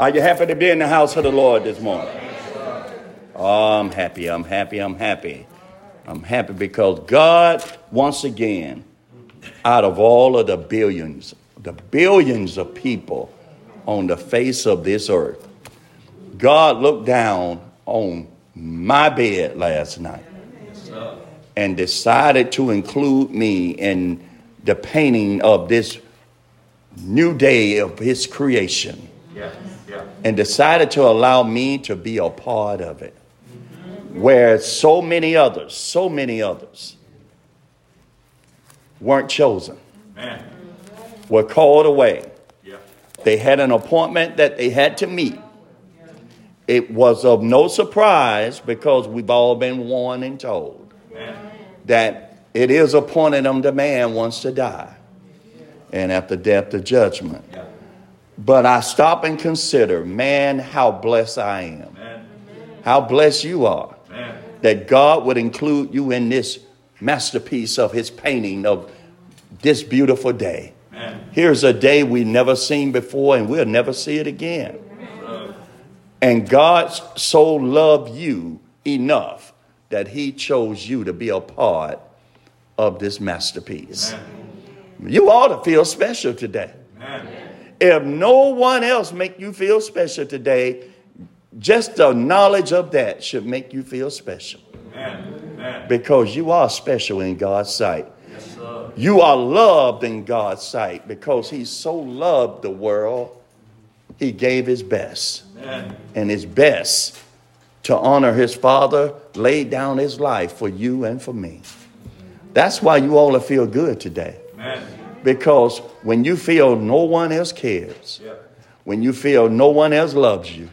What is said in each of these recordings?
Are you happy to be in the house of the Lord this morning? Oh, I'm happy. I'm happy. I'm happy. I'm happy because God, once again, out of all of the billions, the billions of people on the face of this earth, God looked down on my bed last night and decided to include me in the painting of this new day of his creation yeah. And decided to allow me to be a part of it where so many others so many others weren't chosen Man. were called away yeah. they had an appointment that they had to meet it was of no surprise because we've all been warned and told Amen. that it is appointed unto man once to die and after death the judgment. But I stop and consider, man, how blessed I am. How blessed you are that God would include you in this masterpiece of his painting of this beautiful day. Here's a day we've never seen before and we'll never see it again. And God so loved you enough that he chose you to be a part of this masterpiece. Amen. You ought to feel special today. Amen. If no one else make you feel special today, just the knowledge of that should make you feel special. Amen. Because you are special in God's sight. Yes, you are loved in God's sight because He so loved the world, He gave His best. Amen. And His best to honor His Father laid down His life for you and for me. That's why you all feel good today. Because when you feel no one else cares, when you feel no one else loves you,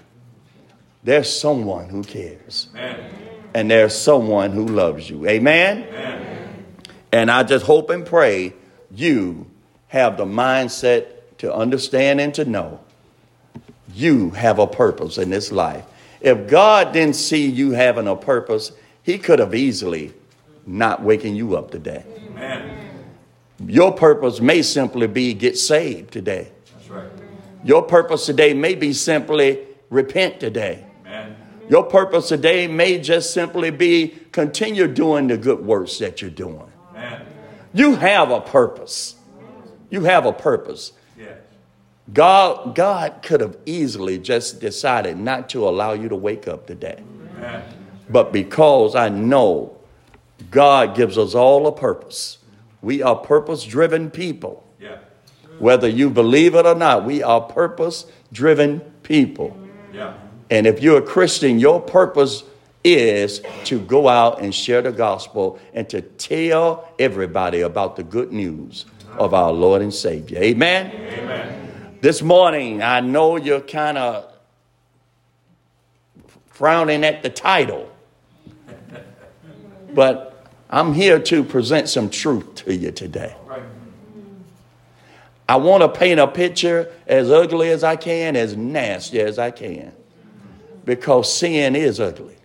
there's someone who cares. Amen. And there's someone who loves you. Amen? Amen? And I just hope and pray you have the mindset to understand and to know you have a purpose in this life. If God didn't see you having a purpose, He could have easily not waking you up today. Amen. Your purpose may simply be get saved today. That's right. Your purpose today may be simply repent today. Amen. Your purpose today may just simply be continue doing the good works that you're doing. Amen. You have a purpose. You have a purpose. God, God could have easily just decided not to allow you to wake up today. Amen. But because I know God gives us all a purpose, we are purpose driven people. Yeah. Whether you believe it or not, we are purpose driven people. Yeah. And if you're a Christian, your purpose is to go out and share the gospel and to tell everybody about the good news of our Lord and Savior. Amen. Amen. This morning, I know you're kind of frowning at the title, but I'm here to present some truth to you today. I want to paint a picture as ugly as I can, as nasty as I can, because sin is ugly.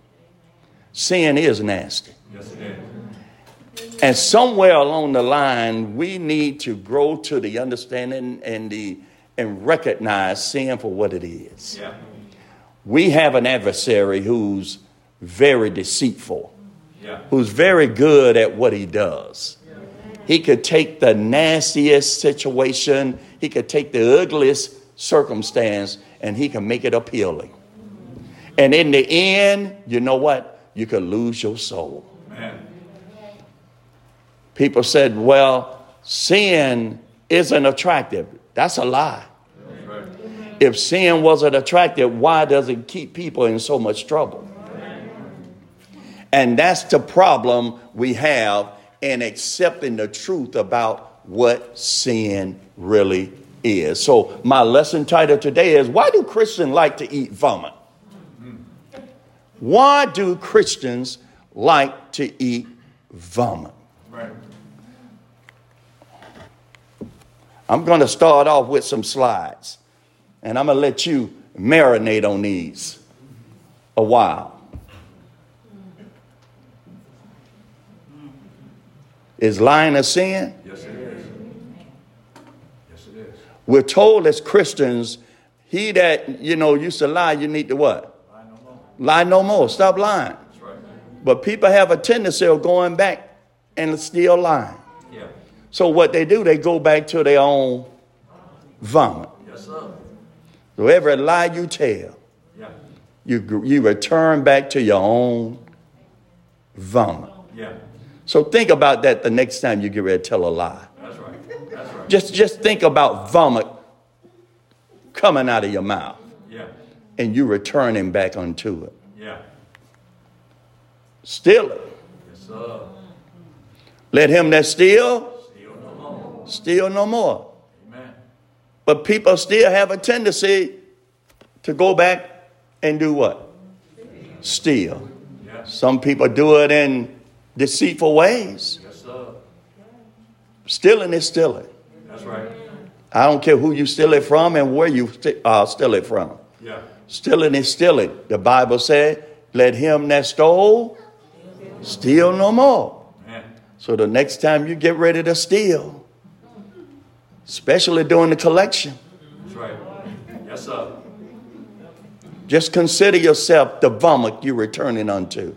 Sin is nasty. Yes, it is. And somewhere along the line, we need to grow to the understanding and the and recognize sin for what it is. Yeah. We have an adversary who's very deceitful who's very good at what he does. He could take the nastiest situation, he could take the ugliest circumstance, and he can make it appealing. And in the end, you know what? You could lose your soul. People said, well, sin isn't attractive. That's a lie. If sin wasn't attractive, why does it keep people in so much trouble? And that's the problem we have in accepting the truth about what sin really is. So, my lesson title today is Why do Christians like to eat vomit? Why do Christians like to eat vomit? Right. I'm going to start off with some slides, and I'm going to let you marinate on these a while. Is lying a sin? Yes, it is. Yes, it is. We're told as Christians, He that, you know, used to lie, you need to what? Lie no more. Lie no more. Stop lying. That's right. But people have a tendency of going back and still lying. Yeah. So what they do, they go back to their own vomit. Yes, sir. So every lie you tell, Yeah. you, you return back to your own vomit. Yeah. So think about that the next time you get ready to tell a lie. That's right. That's right. Just, just think about vomit coming out of your mouth Yeah. and you returning back unto it. Yeah. Steal it. Yes, sir. Let him that steal, Steal no more. steal no more. Amen. But people still have a tendency to go back and do what? Steal. Yes. Some people do it in deceitful ways. Yes, sir. Stealing is stealing. That's right. I don't care who you steal it from and where you uh, steal it from. Yeah. Stealing is stealing. The Bible said, let him that stole steal no more. Man. So the next time you get ready to steal, especially during the collection, That's right. Yes, sir. just consider yourself the vomit you're returning unto.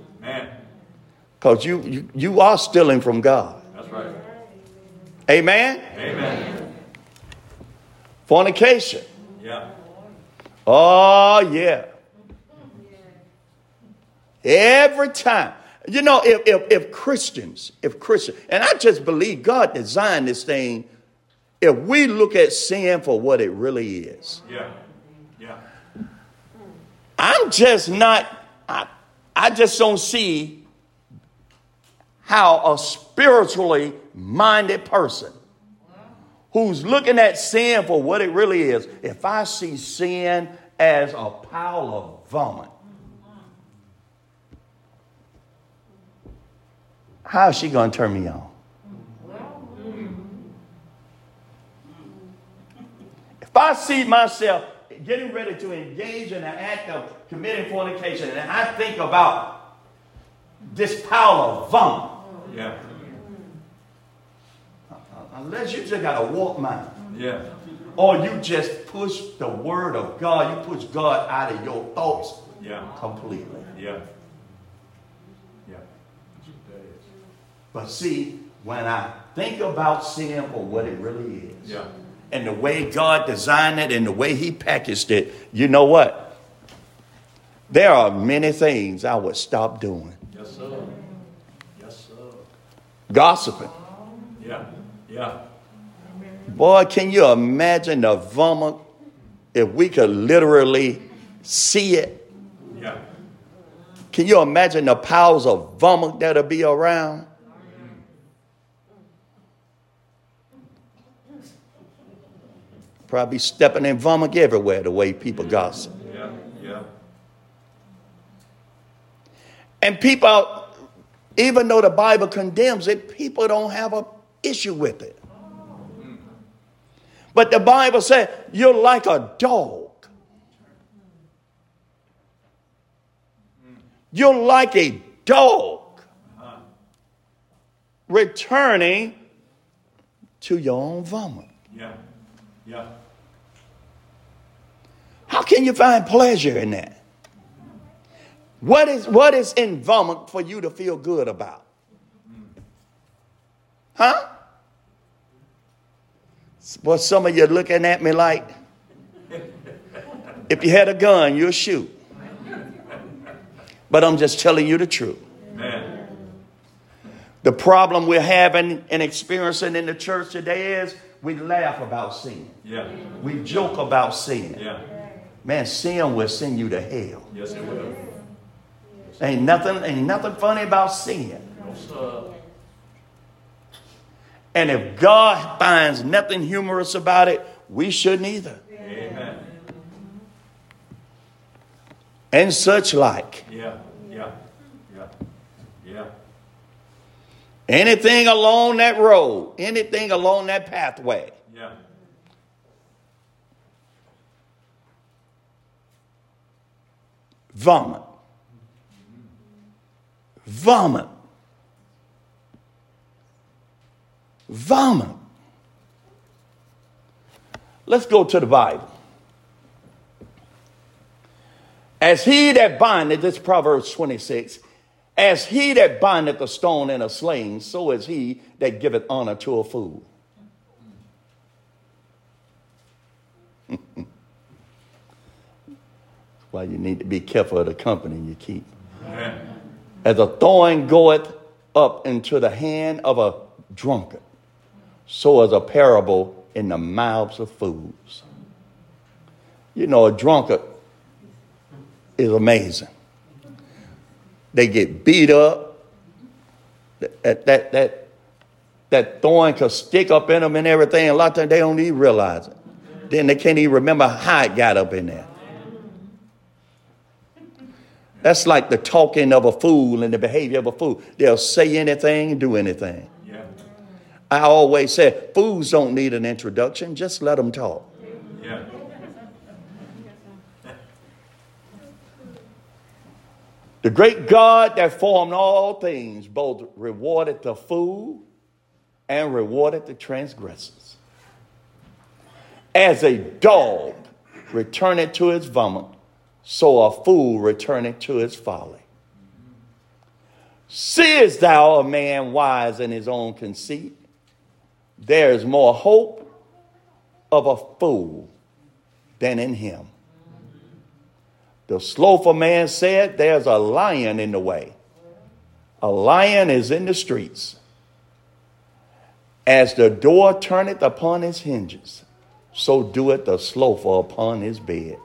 Because you, you, you are stealing from God. That's right. Amen? Amen. Fornication. Yeah. Oh, yeah. Every time. You know, if, if, if Christians, if Christians, and I just believe God designed this thing, if we look at sin for what it really is, Yeah. Yeah. I'm just not, I, I just don't see how a spiritually minded person who's looking at sin for what it really is, if I see sin as a pile of vomit, how is she going to turn me on? If I see myself getting ready to engage in an act of committing fornication and I think about this pile of vomit, Yeah. Uh, uh, unless you just got a mind, Yeah. or you just push the word of God, you push God out of your thoughts Yeah. completely. Yeah. Yeah. But see, when I think about sin for what it really is, Yeah. and the way God designed it and the way He packaged it, you know what? There are many things I would stop doing. Yes, sir. Yes, sir. Gossiping. Yeah. Yeah. Boy, can you imagine the vomit if we could literally see it? Yeah. Can you imagine the piles of vomit that'll be around? Probably stepping in vomit everywhere the way people gossip. Yeah. Yeah. And people, even though the Bible condemns it, people don't have an issue with it. But the Bible said you're like a dog. You're like a dog returning to your own vomit. Yeah. Yeah. How can you find pleasure in that? What is, what is in vomit for you to feel good about? Huh? Well, some of you looking at me like, if you had a gun, you'll shoot. But I'm just telling you the truth. Man. The problem we're having and experiencing in the church today is we laugh about sin. Yeah. We joke about sin. Yeah. Man, sin will send you to hell. Yes, it will. Ain't nothing, ain't nothing funny about sin. And if God finds nothing humorous about it, we shouldn't either. Amen. And such like. Yeah. Yeah. Yeah. Yeah. Anything along that road, anything along that pathway, Yeah. vomit. Vomit. Vomit. Let's go to the Bible. As he that bindeth, this Proverbs 26, as he that bindeth a stone in a sling, so is he that giveth honor to a fool. That's why you need to be careful of the company you keep. Amen. As a thorn goeth up into the hand of a drunkard, so is a parable in the mouths of fools. You know, a drunkard is amazing. They get beat up. That, that, that, that thorn could stick up in them and everything. A lot of times they don't even realize it. Then they can't even remember how it got up in there. That's like the talking of a fool and the behavior of a fool. They'll say anything and do anything. Yeah. I always say, fools don't need an introduction, just let them talk. Yeah. The great God that formed all things both rewarded the fool and rewarded the transgressors. As a dog returned to its vomit, so a fool returneth to his folly. Seest thou a man wise in his own conceit? There is more hope of a fool than in him. The slothful man said, There's a lion in the way. A lion is in the streets. As the door turneth upon his hinges, so doeth the slothful upon his bed.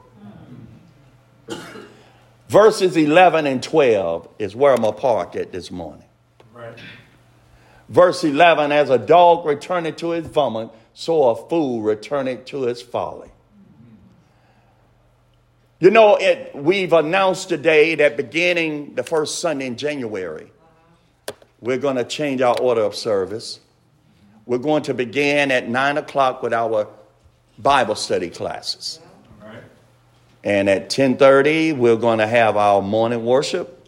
Verses 11 and 12 is where I'm going to park at this morning. Right. Verse 11 As a dog returneth to his vomit, so a fool returneth to his folly. You know, it, we've announced today that beginning the first Sunday in January, we're going to change our order of service. We're going to begin at 9 o'clock with our Bible study classes. And at 10:30, we're going to have our morning worship.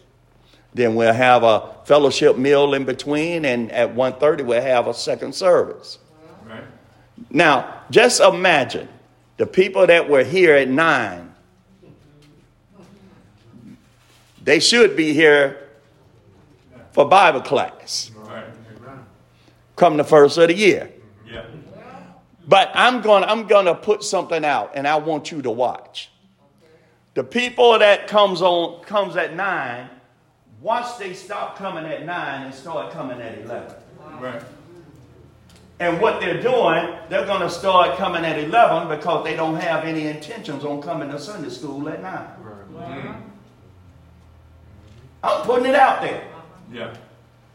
Then we'll have a fellowship meal in between, and at 1:30, we'll have a second service. Right. Now, just imagine the people that were here at nine. They should be here for Bible class. Right. Come the first of the year. Yeah. But I'm going I'm going to put something out and I want you to watch. The people that comes on comes at nine, once they stop coming at nine and start coming at eleven. Right. And what they're doing, they're going to start coming at 11 because they don't have any intentions on coming to Sunday school at 9. Right. I'm putting it out there. Yeah.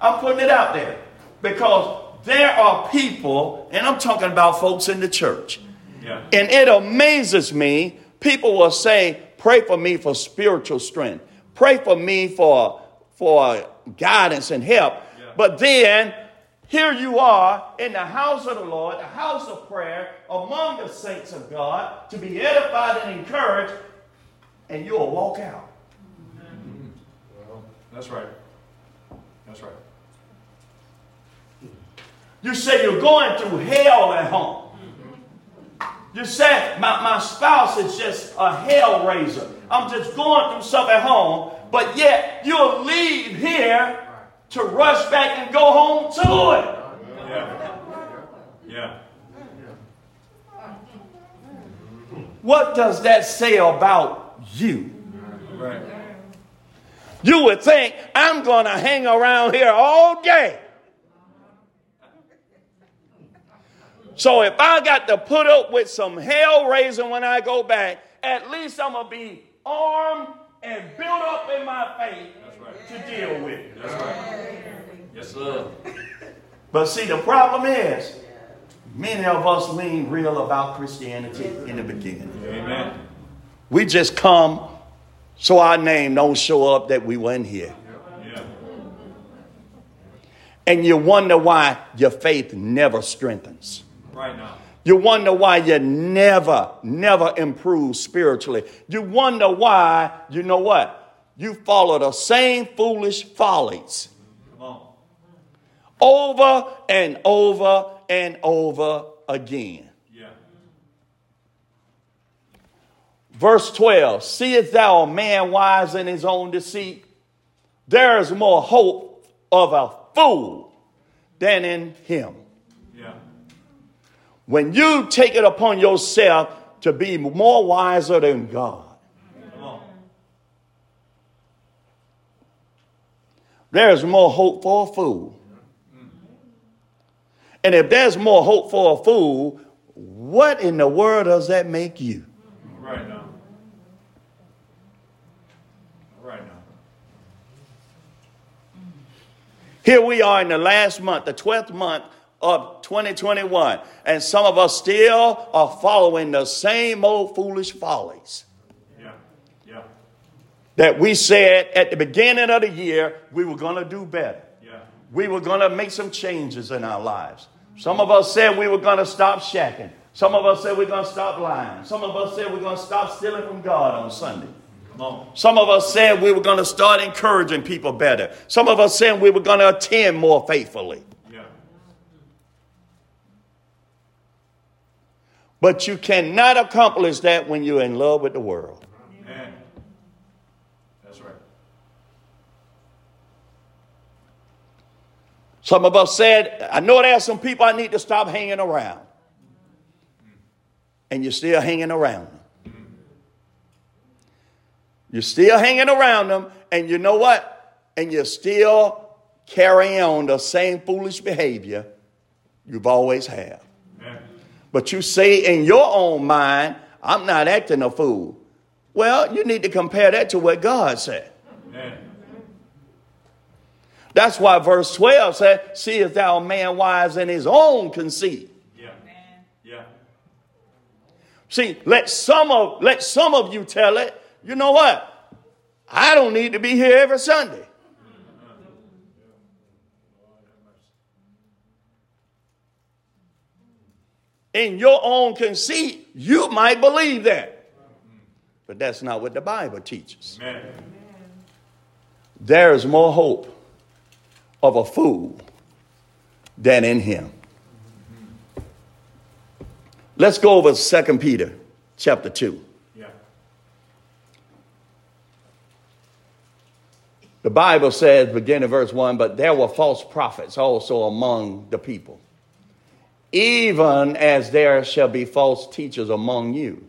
I'm putting it out there because there are people, and I'm talking about folks in the church. Yeah. And it amazes me, people will say, Pray for me for spiritual strength. Pray for me for, for guidance and help. Yeah. But then, here you are in the house of the Lord, the house of prayer, among the saints of God, to be edified and encouraged, and you'll walk out. Mm-hmm. Well, that's right. That's right. You say you're going through hell at home. You said, my, my spouse is just a hell raiser. I'm just going through stuff at home, but yet you'll leave here to rush back and go home to it. Yeah. Yeah. What does that say about you? Right. You would think, I'm going to hang around here all day. So if I got to put up with some hell raising when I go back, at least I'm going to be armed and built up in my faith right. to deal with it. That's right. Yes, sir. But see, the problem is, many of us lean real about Christianity in the beginning. Amen. We just come so our name don't show up that we went here. Yeah. And you wonder why your faith never strengthens. Right now. You wonder why you never, never improve spiritually. You wonder why, you know what? You follow the same foolish follies. Over and over and over again. Yeah. Verse 12 Seest thou a man wise in his own deceit? There is more hope of a fool than in him. When you take it upon yourself to be more wiser than God, there's more hope for a fool. And if there's more hope for a fool, what in the world does that make you? Right now. Right now. Here we are in the last month, the 12th month of 2021, and some of us still are following the same old foolish follies. Yeah. Yeah. That we said at the beginning of the year we were going to do better Yeah. we were going to make some changes in our lives. Some of us said we were going to stop shacking. Some of us said we're going to stop lying. Some of us said we're going to stop stealing from God on Sunday. Some of us said we were going to start encouraging people better. Some of us said we were going to attend more faithfully. But you cannot accomplish that when you're in love with the world. Amen. That's right. Some of us said, I know there are some people I need to stop hanging around. And you're still hanging around them. You're still hanging around them, and you know what? And you're still carrying on the same foolish behavior you've always had. But you say in your own mind, I'm not acting a fool. Well, you need to compare that to what God said. Amen. That's why verse 12 said, Seest thou a man wise in his own conceit? Yeah. Yeah. See, let some of let some of you tell it, you know what? I don't need to be here every Sunday. In your own conceit, you might believe that. But that's not what the Bible teaches. Amen. There is more hope of a fool than in him. Let's go over 2 Peter chapter 2. Yeah. The Bible says, beginning verse 1, but there were false prophets also among the people, even as there shall be false teachers among you,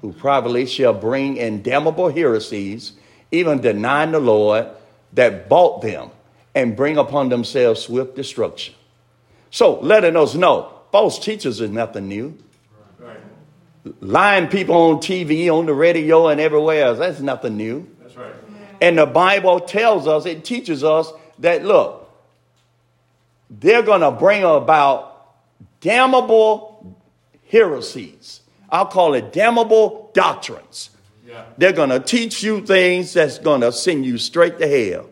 who privately shall bring in damnable heresies, even denying the Lord that bought them and bring upon themselves swift destruction. So, letting us know false teachers is nothing new. Right. Lying people on TV, on the radio, and everywhere else, that's nothing new. That's right. And the Bible tells us, it teaches us that, look, they're going to bring about damnable heresies. I'll call it damnable doctrines. Yeah. They're going to teach you things that's going to send you straight to hell.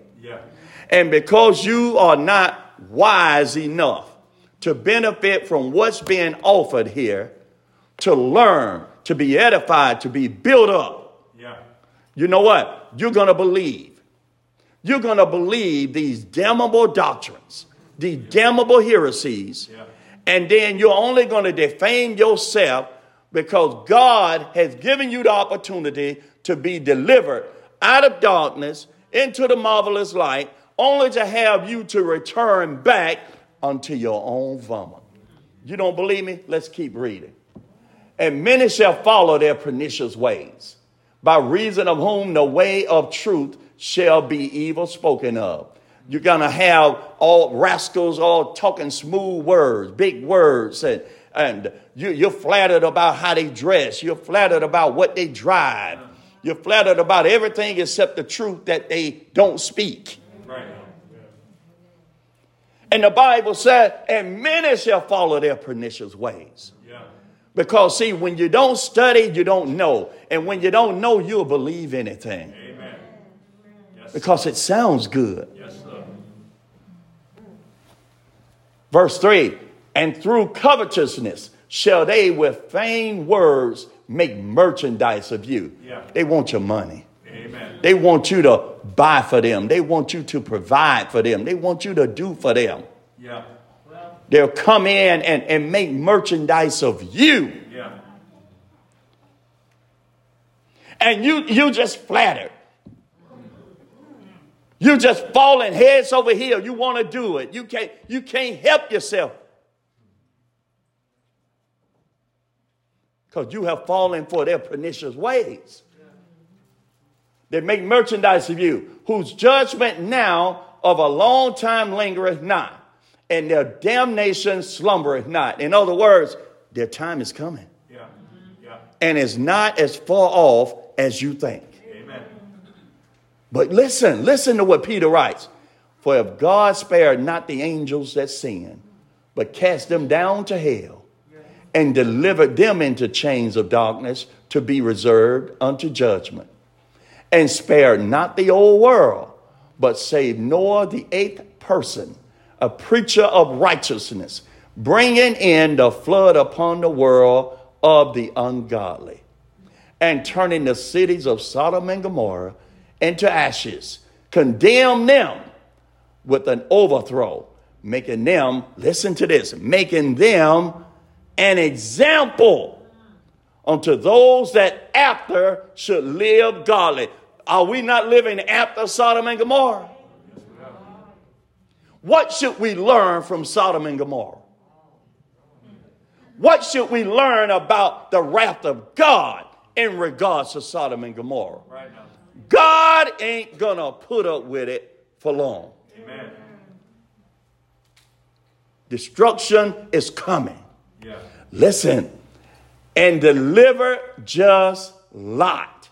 And because you are not wise enough to benefit from what's being offered here, to learn, to be edified, to be built up, yeah. you know what? You're going to believe. You're going to believe these damnable doctrines, these damnable heresies, yeah. And then you're only going to defame yourself because God has given you the opportunity to be delivered out of darkness into the marvelous light only to have you to return back unto your own vomit. You don't believe me? Let's keep reading. And many shall follow their pernicious ways, by reason of whom the way of truth shall be evil spoken of. You're going to have all rascals all talking smooth words, big words, and, and you, you're flattered about how they dress. You're flattered about what they drive. You're flattered about everything except the truth that they don't speak. And the Bible said, and many shall follow their pernicious ways. Yeah. Because, see, when you don't study, you don't know. And when you don't know, you'll believe anything. Amen. Yes. Because it sounds good. Yes, Verse 3 And through covetousness shall they with vain words make merchandise of you. Yeah. They want your money. Amen. They want you to buy for them. They want you to provide for them. They want you to do for them. Yeah. They'll come in and, and make merchandise of you. Yeah. And you you just flattered. You just falling heads over here. You want to do it. You can't you can't help yourself. Because you have fallen for their pernicious ways. They make merchandise of you, whose judgment now of a long time lingereth not, and their damnation slumbereth not. In other words, their time is coming. Yeah. Yeah. And is not as far off as you think. But listen, listen to what Peter writes. For if God spared not the angels that sinned, but cast them down to hell, and delivered them into chains of darkness to be reserved unto judgment, and spared not the old world, but saved Noah, the eighth person, a preacher of righteousness, bringing in the flood upon the world of the ungodly, and turning the cities of Sodom and Gomorrah into ashes, condemn them with an overthrow, making them, listen to this, making them an example unto those that after should live godly. Are we not living after Sodom and Gomorrah? What should we learn from Sodom and Gomorrah? What should we learn about the wrath of God in regards to Sodom and Gomorrah? God ain't gonna put up with it for long. Amen. Destruction is coming. Yeah. Listen, and deliver just Lot,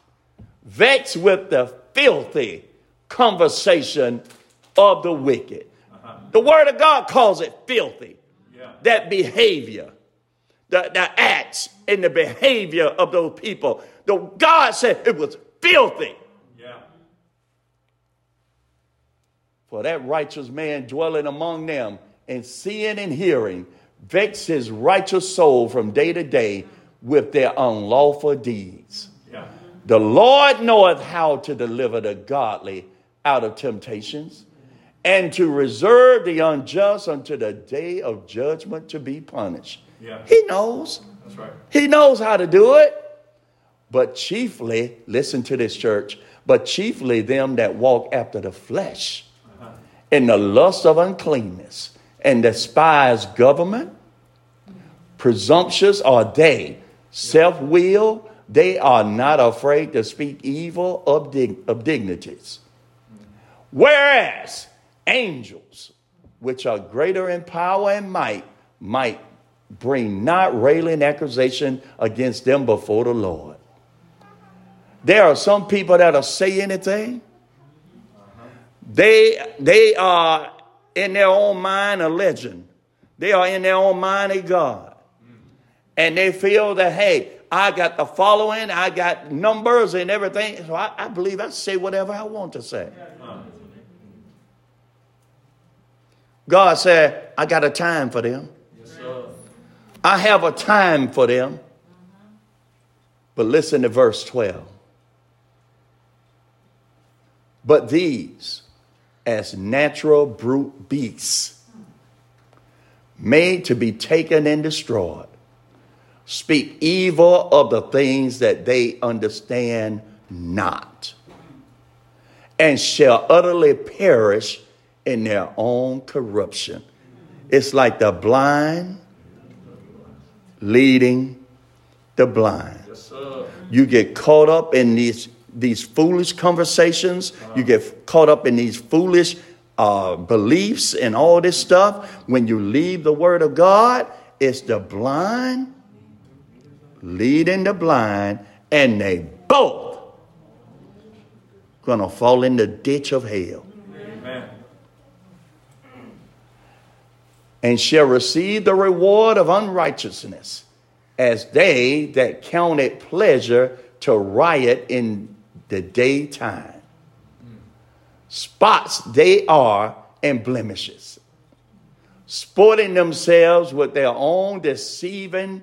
vexed with the filthy conversation of the wicked. Uh-huh. The word of God calls it filthy. Yeah. That behavior, the, the acts and the behavior of those people. The God said it was filthy. Yeah. For that righteous man dwelling among them and seeing and hearing vex his righteous soul from day to day with their unlawful deeds. Yeah. The Lord knoweth how to deliver the godly out of temptations and to reserve the unjust unto the day of judgment to be punished. Yeah. He knows. That's right. He knows how to do it. But chiefly, listen to this church, but chiefly them that walk after the flesh. In the lust of uncleanness and despise government. Presumptuous are they, self will, they are not afraid to speak evil of, dig- of dignities. Whereas angels, which are greater in power and might, might bring not railing accusation against them before the Lord. There are some people that are say anything. They, they are in their own mind a legend. They are in their own mind a God. And they feel that, hey, I got the following, I got numbers and everything. So I, I believe I say whatever I want to say. God said, I got a time for them. I have a time for them. But listen to verse 12. But these, as natural brute beasts, made to be taken and destroyed, speak evil of the things that they understand not, and shall utterly perish in their own corruption. It's like the blind leading the blind. Yes, you get caught up in these these foolish conversations. You get caught up in these foolish uh, beliefs and all this stuff. When you leave the Word of God, it's the blind leading the blind, and they both gonna fall in the ditch of hell. Amen. And shall receive the reward of unrighteousness, as they that count it pleasure to riot in the daytime. Spots they are and blemishes, sporting themselves with their own deceiving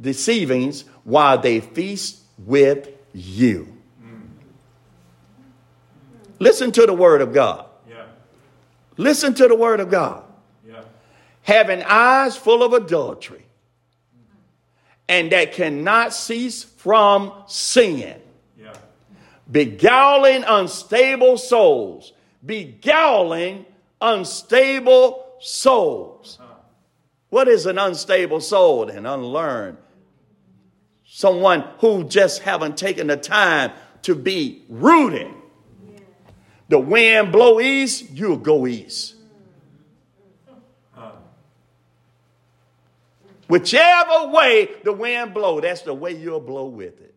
deceivings while they feast with you. Listen to the word of God. Yeah. Listen to the word of God. Yeah. Having eyes full of adultery and that cannot cease from sin beguiling unstable souls, beguiling unstable souls. What is an unstable soul and unlearned? Someone who just haven't taken the time to be rooted. The wind blow east, you'll go east. Whichever way the wind blow, that's the way you'll blow with it.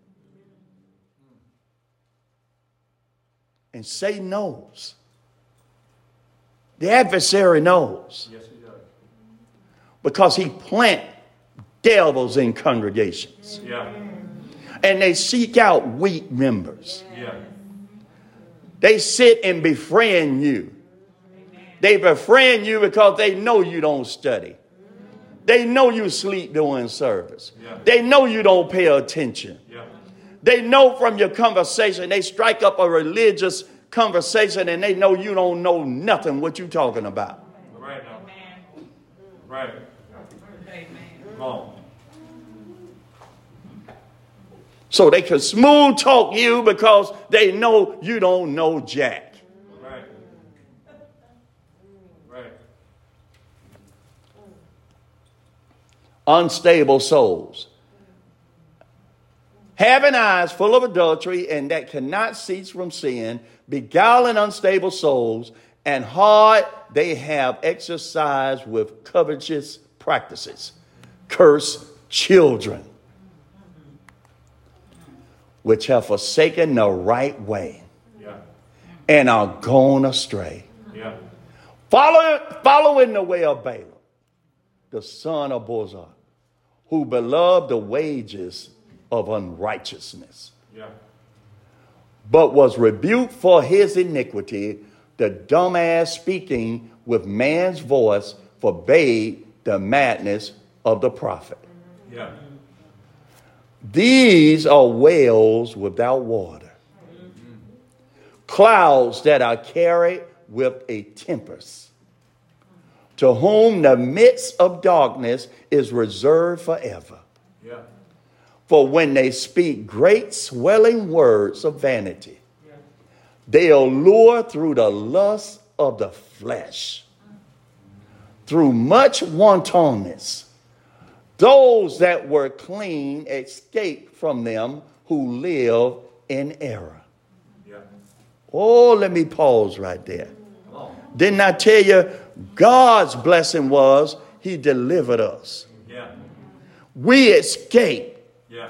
And Satan knows. The adversary knows. Yes, he does. Because he plant devils in congregations. Yeah. And they seek out weak members. Yeah. They sit and befriend you. They befriend you because they know you don't study. They know you sleep during service. Yeah. They know you don't pay attention. Yeah. They know from your conversation, they strike up a religious conversation and they know you don't know nothing what you talking about. Right now. Right. Come on. So they can smooth talk you because they know you don't know Jack. Right. Right. Unstable souls. Having eyes full of adultery and that cannot cease from sin, beguiling unstable souls, and hard they have exercised with covetous practices. Curse children, which have forsaken the right way Yeah. and are gone astray. Yeah. Follow, following the way of Balaam, the son of Bosor, who beloved the wages of unrighteousness, Yeah. but was rebuked for his iniquity. The dumbass speaking with man's voice forbade the madness of the prophet. Yeah. These are wells without water, clouds that are carried with a tempest, to whom the midst of darkness is reserved forever. Yeah. For when they speak great swelling words of vanity, they allure through the lust of the flesh, through much wantonness. Those that were clean escape from them who live in error. Yeah. Oh, let me pause right there. Didn't I tell you God's blessing was he delivered us? Yeah. We escaped Yeah.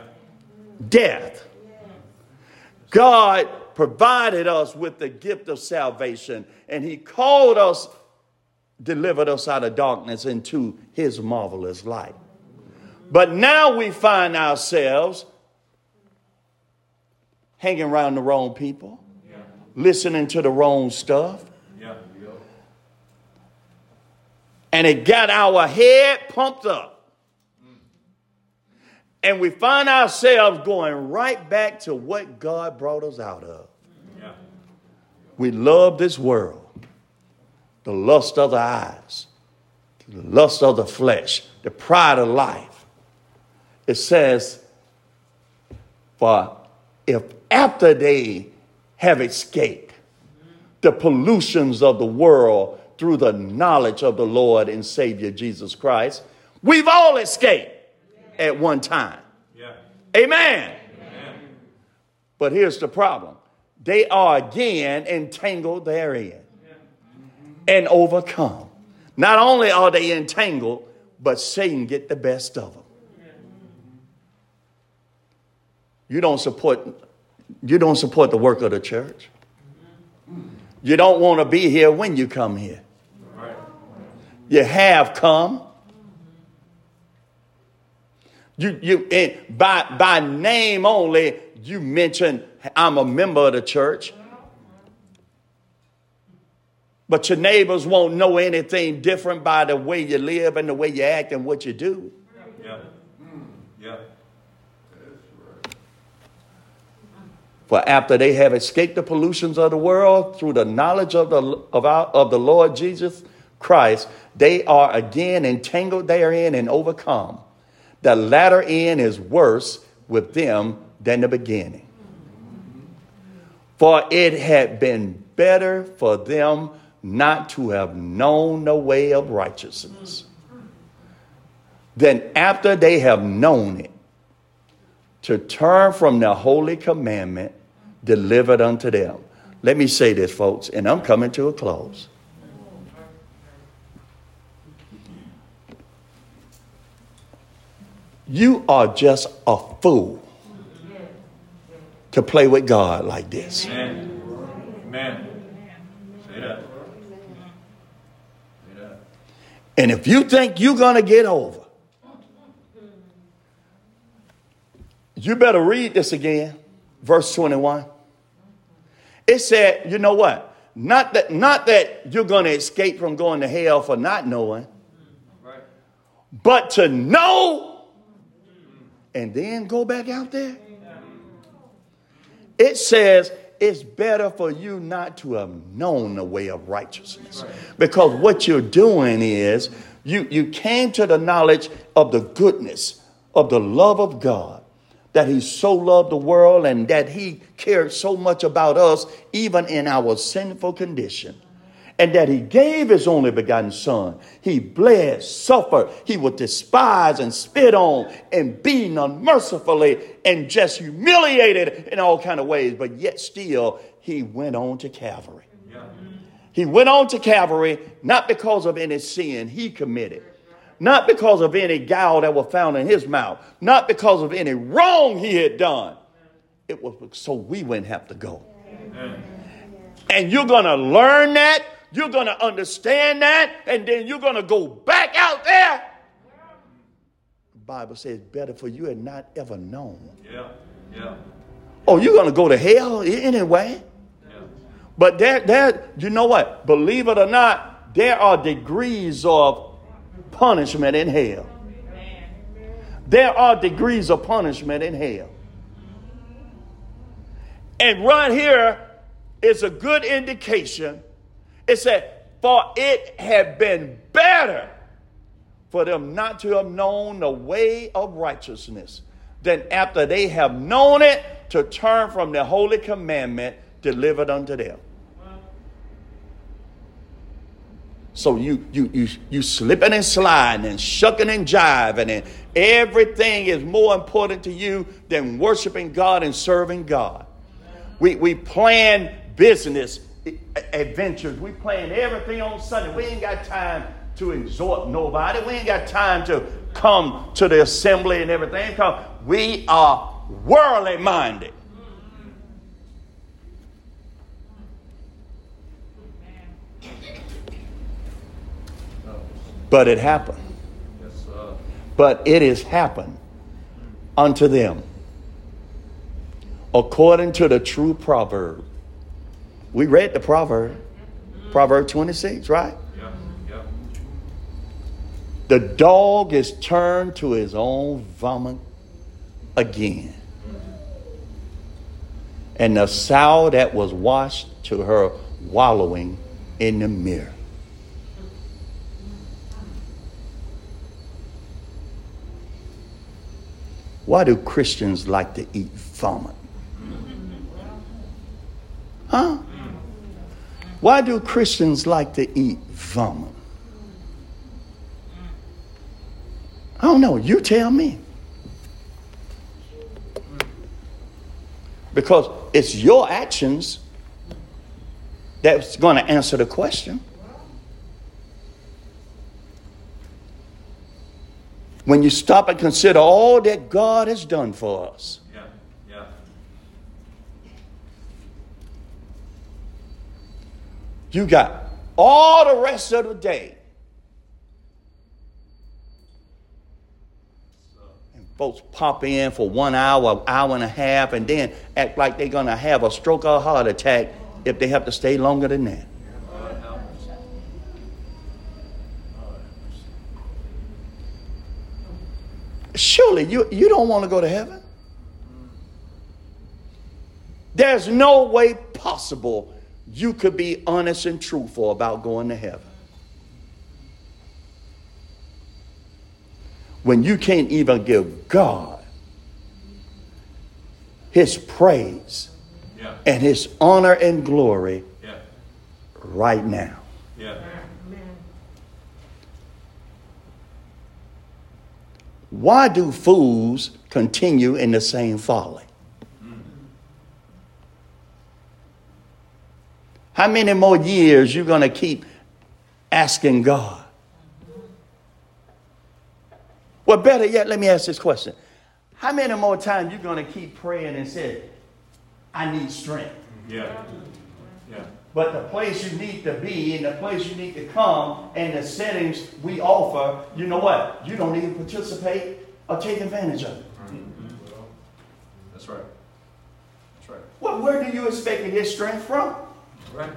death. God provided us with the gift of salvation, and He called us, delivered us out of darkness into His marvelous light. But now we find ourselves hanging around the wrong people, Yeah. listening to the wrong stuff, Yeah. and it got our head pumped up. And we find ourselves going right back to what God brought us out of. Yeah. We love this world, the lust of the eyes, the lust of the flesh, the pride of life. It says, For if after they have escaped the pollutions of the world through the knowledge of the Lord and Savior Jesus Christ, we've all escaped at one time. Yeah. Amen. Amen. But here's the problem they are again entangled therein and overcome. Not only are they entangled, but Satan get the best of them. You don't support you don't support the work of the church. You don't want to be here when you come here. You have come. You, you, and by, by name only, you mention, I'm a member of the church. But your neighbors won't know anything different by the way you live and the way you act and what you do. Yeah. Mm, yeah. For after they have escaped the pollutions of the world through the knowledge of the, of, our, of the Lord Jesus Christ, they are again entangled therein and overcome. The latter end is worse with them than the beginning. For it had been better for them not to have known the way of righteousness than after they have known it to turn from the holy commandment delivered unto them. Let me say this, folks, and I'm coming to a close. You are just a fool to play with God like this. Amen. Amen. Say that. Say that. And if you think you're going to get over, you better read this again, verse 21. It said, you know what? Not that, not that you're going to escape from going to hell for not knowing, Right. but to know and then go back out there. It says it's better for you not to have known the way of righteousness. Because what you're doing is you, you came to the knowledge of the goodness, of the love of God, that He so loved the world and that He cared so much about us, even in our sinful condition and that he gave his only begotten son. He bled, suffered, he was despised and spit on and beaten unmercifully and just humiliated in all kind of ways, but yet still he went on to Calvary. Yeah. He went on to Calvary not because of any sin he committed, not because of any gall that was found in his mouth, not because of any wrong he had done. It was so we wouldn't have to go. Amen. And you're going to learn that. You're going to understand that. And then you're going to go back out there. The Bible says better for you had not ever known. Yeah. Yeah. Oh, you're going to go to hell anyway. Yeah. But there, there, you know what? Believe it or not, there are degrees of punishment in hell. There are degrees of punishment in hell. And right here is a good indication. It said, For it had been better for them not to have known the way of righteousness than after they have known it to turn from the holy commandment delivered unto them. So you you you you slipping and sliding and shucking and jiving and everything is more important to you than worshiping God and serving God. We we plan business adventures. We plan everything on Sunday. We ain't got time to exhort nobody. We ain't got time to come to the assembly and everything. Because we are worldly minded. But it happened. Yes. But it has happened unto them according to the true proverb. We read the proverb, Proverb 26, right? Yeah. Yeah. The dog is turned to his own vomit again. And the sow that was washed to her wallowing in the mirror. Why do Christians like to eat vomit? Huh? Why do Christians like to eat vomit? I don't know. You tell me. Because it's your actions that's going to answer the question. When you stop and consider all that God has done for us, Yeah. Yeah. You got all the rest of the day. And folks pop in for one hour, hour and a half, and then act like they're going to have a stroke or a heart attack if they have to stay longer than that. Surely you, you don't want to go to heaven. There's no way possible you could be honest and truthful about going to heaven. When you can't even give God his praise Yeah. and his honor and glory Yeah. right now. Yeah. Why do fools continue in the same folly? How many more years you going to keep asking God? Well, better yet, let me ask this question. How many more times you going to keep praying and say, I need strength? Yeah. Yeah. But the place you need to be and the place you need to come and the settings we offer, you know what? You don't even participate or take advantage of it. Mm-hmm. That's right. That's right. Well, where do you expect to get strength from? Right.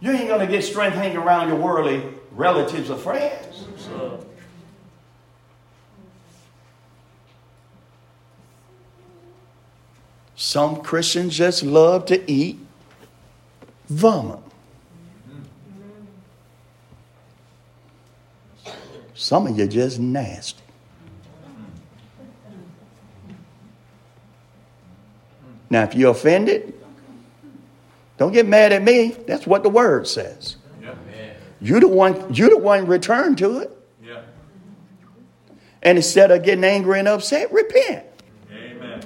You ain't going to get strength hanging around your worldly relatives or friends. So, Some Christians just love to eat vomit. Some of you just nasty. Now, if you're offended, don't get mad at me. That's what the word says. yeah. You the one, you the one return to it. Yeah. And instead of getting angry and upset, repent. Amen.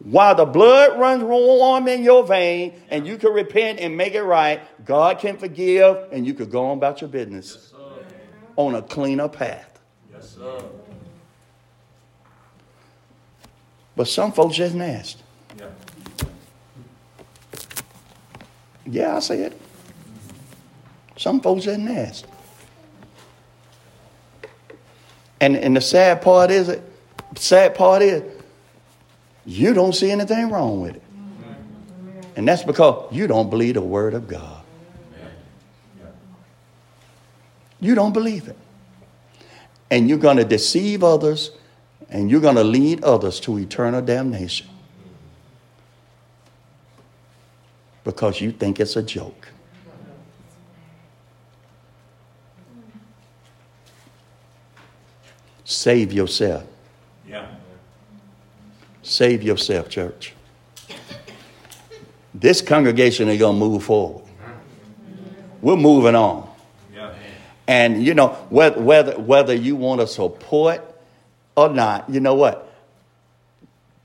While the blood runs warm in your vein and you can repent and make it right, God can forgive and you could go on about your business Yes, on a cleaner path. Yes, sir. But some folks just nasty. Yeah. Yeah, I say it. Some folks just nasty. And and the sad part is it, sad part is you don't see anything wrong with it. And that's because you don't believe the word of God. You don't believe it. And you're going to deceive others and you're going to lead others to eternal damnation because you think it's a joke. Save yourself. Yeah. Save yourself, church. This congregation is going to move forward. We're moving on. Yeah. And you know, whether whether whether you want to support or not, you know what?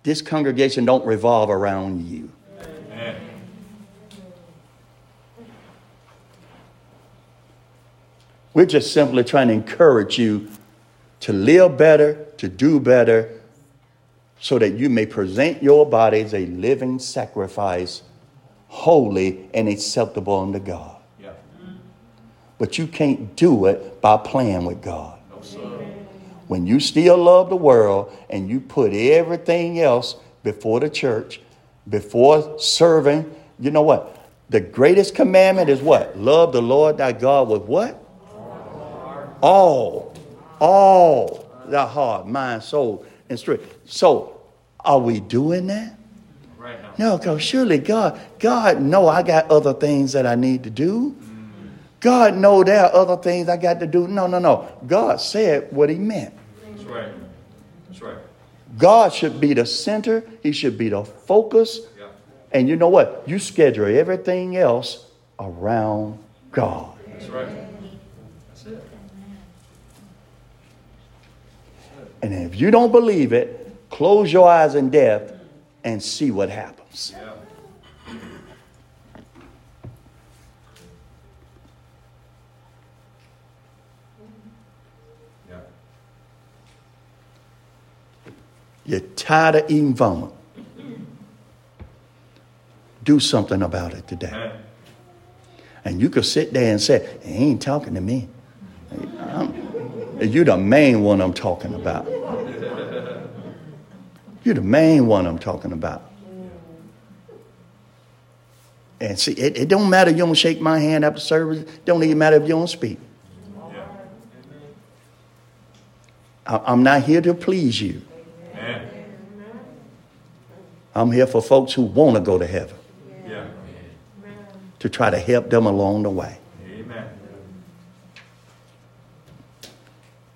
This congregation don't revolve around you. We're just simply trying to encourage you to live better, to do better, so that you may present your body as a living sacrifice, holy and acceptable unto God. Yeah. But you can't do it by playing with God. No, sir. When you still love the world and you put everything else before the church, before serving, you know what? The greatest commandment is what? Love the Lord thy God with what? All. All. Thy heart, mind, soul, and strength. So, are we doing that? Right now. No, because surely God, God know I got other things that I need to do. Mm. God know there are other things I got to do. No, no, no. God said what he meant. That's right. That's right. God should be the center. He should be the focus. Yeah. And you know what? You schedule everything else around God. That's right. That's it. And if you don't believe it, close your eyes in death and see what happens. You're tired of eating vomit. Do something about it today. And you could sit there and say, he ain't talking to me. I'm- you're the main one I'm talking about. You're the main one I'm talking about. And see, it, it don't matter if you don't shake my hand after service. It don't even matter if you don't speak. Yeah. I, I'm not here to please you. Amen. I'm here for folks who want to go to heaven, Yeah. to try to help them along the way. Amen.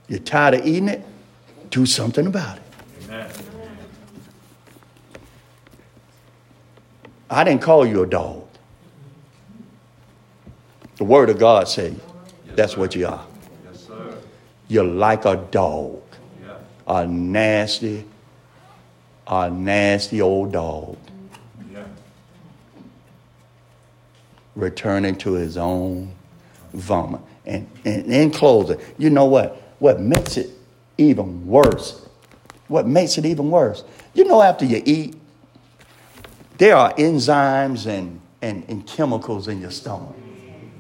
You're tired of eating it? Do something about it. Amen. I didn't call you a dog. The word of God says Yes, that's sir. what you are. Yes, sir. You're like a dog, Yeah. a nasty, a nasty old dog Yeah. returning to his own vomit. And, and in closing, you know what? What makes it even worse? What makes it even worse? You know, after you eat, there are enzymes and, and, and chemicals in your stomach,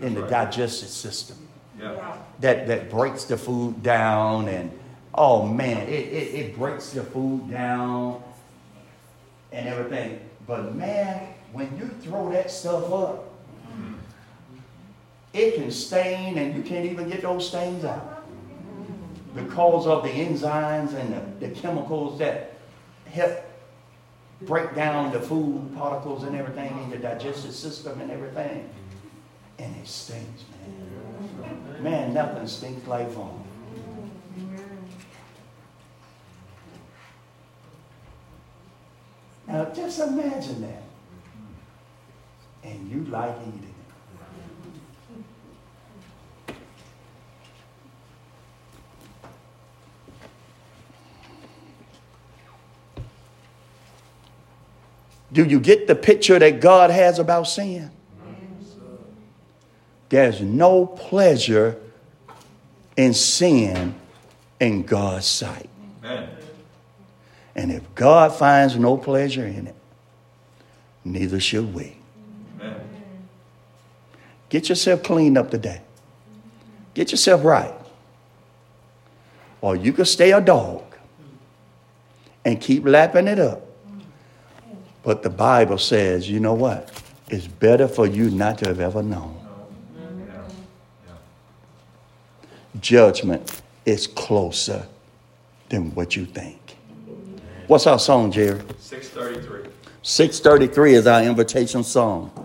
in the digestive system. Yeah. that, that breaks the food down and oh man it, it, it breaks the food down and everything but man when you throw that stuff up it can stain and you can't even get those stains out because of the enzymes and the, the chemicals that help break down the food particles and everything in your digestive system and everything and it stinks, man Man, nothing stinks like vomit. Now just imagine that. And you like eating it. Do you get the picture that God has about sin? There's no pleasure in sin in God's sight. Amen. And if God finds no pleasure in it, neither should we. Amen. Get yourself cleaned up today. Get yourself right. Or you could stay a dog and keep lapping it up. But the Bible says, you know what? It's better for you not to have ever known. Judgment is closer than what you think. What's our song, Jerry? 633. 633 is our invitation song.